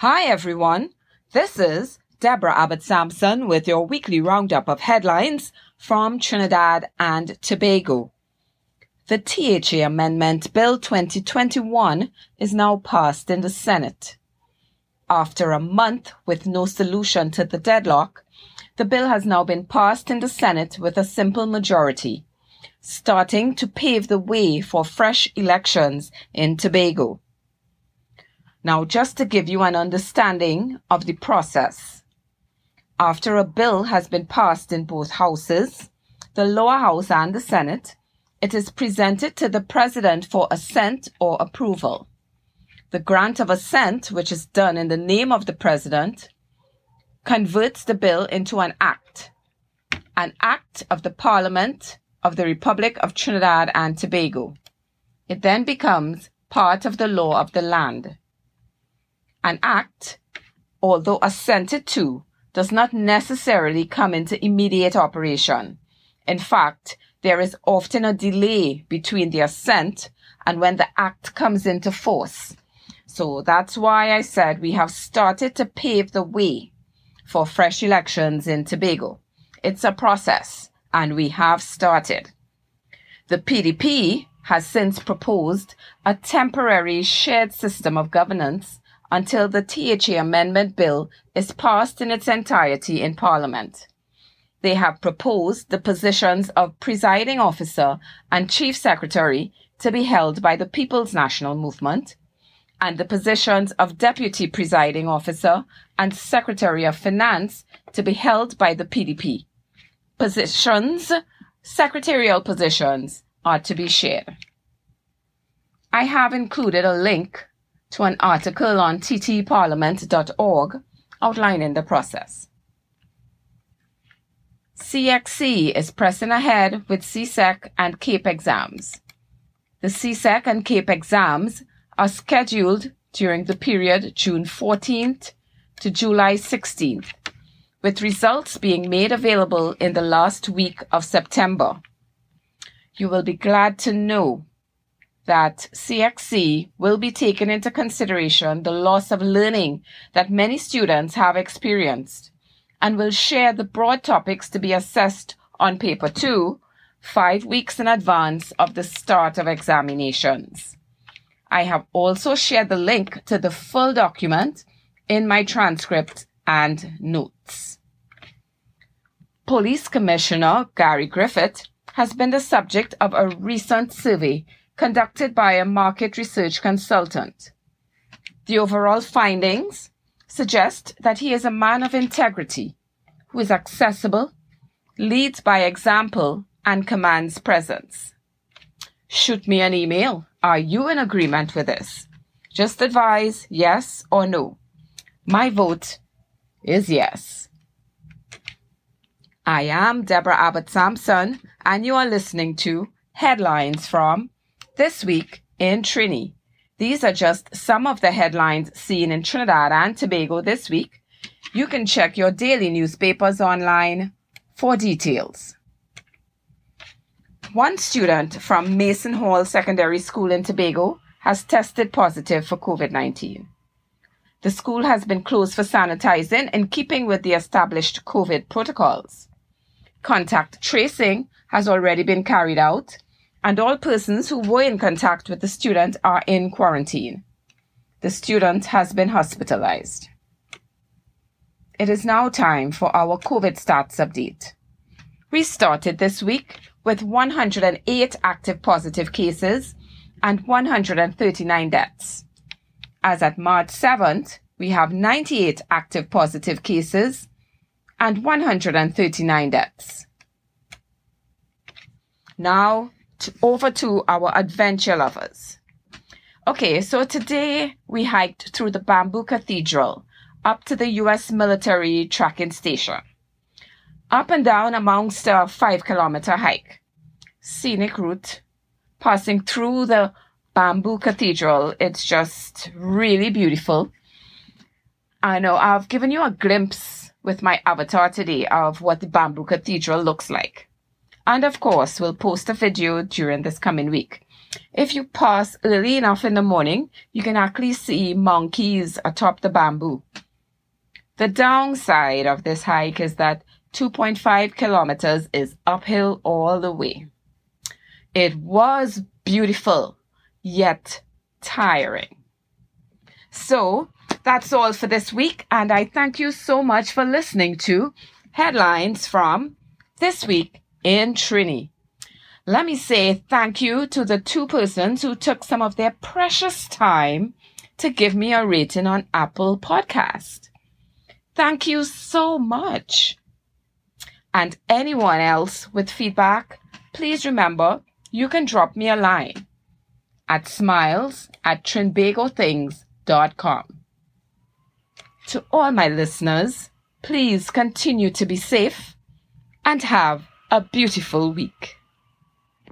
Hi, everyone. This is Deborah Abbott Sampson with your weekly roundup of headlines from Trinidad and Tobago. The THA Amendment Bill 2021 is now passed in the Senate. After a month with no solution to the deadlock, the bill has now been passed in the Senate with a simple majority, starting to pave the way for fresh elections in Tobago. Now, just to give you an understanding of the process. After a bill has been passed in both houses, the lower house and the Senate, it is presented to the President for assent or approval. The grant of assent, which is done in the name of the President, converts the bill into an act, an act of the Parliament of the Republic of Trinidad and Tobago. It then becomes part of the law of the land. An act, although assented to, does not necessarily come into immediate operation. In fact, there is often a delay between the assent and when the act comes into force. So that's why I said we have started to pave the way for fresh elections in Tobago. It's a process and we have started. The PDP has since proposed a temporary shared system of governance until the THA Amendment Bill is passed in its entirety in Parliament. They have proposed the positions of presiding officer and chief secretary to be held by the People's National Movement, and the positions of deputy presiding officer and secretary of finance to be held by the PDP. Positions, secretarial positions, are to be shared. I have included a link to an article on ttparliament.org outlining the process. CXC is pressing ahead with CSEC and CAPE exams. The CSEC and CAPE exams are scheduled during the period June 14th to July 16th, with results being made available in the last week of September. You will be glad to know that CXC will be taken into consideration the loss of learning that many students have experienced and will share the broad topics to be assessed on paper two, five weeks in advance of the start of examinations. I have also shared the link to the full document in my transcript and notes. Police Commissioner Gary Griffith has been the subject of a recent survey conducted by a market research consultant. The overall findings suggest that he is a man of integrity who is accessible, leads by example, and commands presence. Shoot me an email. Are you in agreement with this? Just advise yes or no. My vote is yes. I am Deborah Abbott Sampson, and you are listening to Headlines from this week in Trini. These are just some of the headlines seen in Trinidad and Tobago this week. You can check your daily newspapers online for details. One student from Mason Hall Secondary School in Tobago has tested positive for COVID 19. The school has been closed for sanitizing in keeping with the established COVID protocols. Contact tracing has already been carried out and all persons who were in contact with the student are in quarantine. The student has been hospitalized. It is now time for our COVID stats update. We started this week with 108 active positive cases and 139 deaths. As at March 7th, we have 98 active positive cases and 139 deaths. Now, to, over to our adventure lovers. Okay, so today we hiked through the Bamboo Cathedral up to the U.S. military tracking station. Up and down amongst a five kilometer hike. Scenic route, passing through the Bamboo Cathedral. It's just really beautiful. I know I've given you a glimpse with my avatar today of what the Bamboo Cathedral looks like. And of course, we'll post a video during this coming week. If you pass early enough in the morning, you can actually see monkeys atop the bamboo. The downside of this hike is that 2.5 kilometers is uphill all the way. It was beautiful, yet tiring. So that's all for this week, and I thank you so much for listening to headlines from this week in Trini. Let me say thank you to the two persons who took some of their precious time to give me a rating on Apple Podcast. Thank you so much. And anyone else with feedback, please remember you can drop me a line at smiles at trinbagothings.com. To all my listeners, please continue to be safe and have a beautiful week.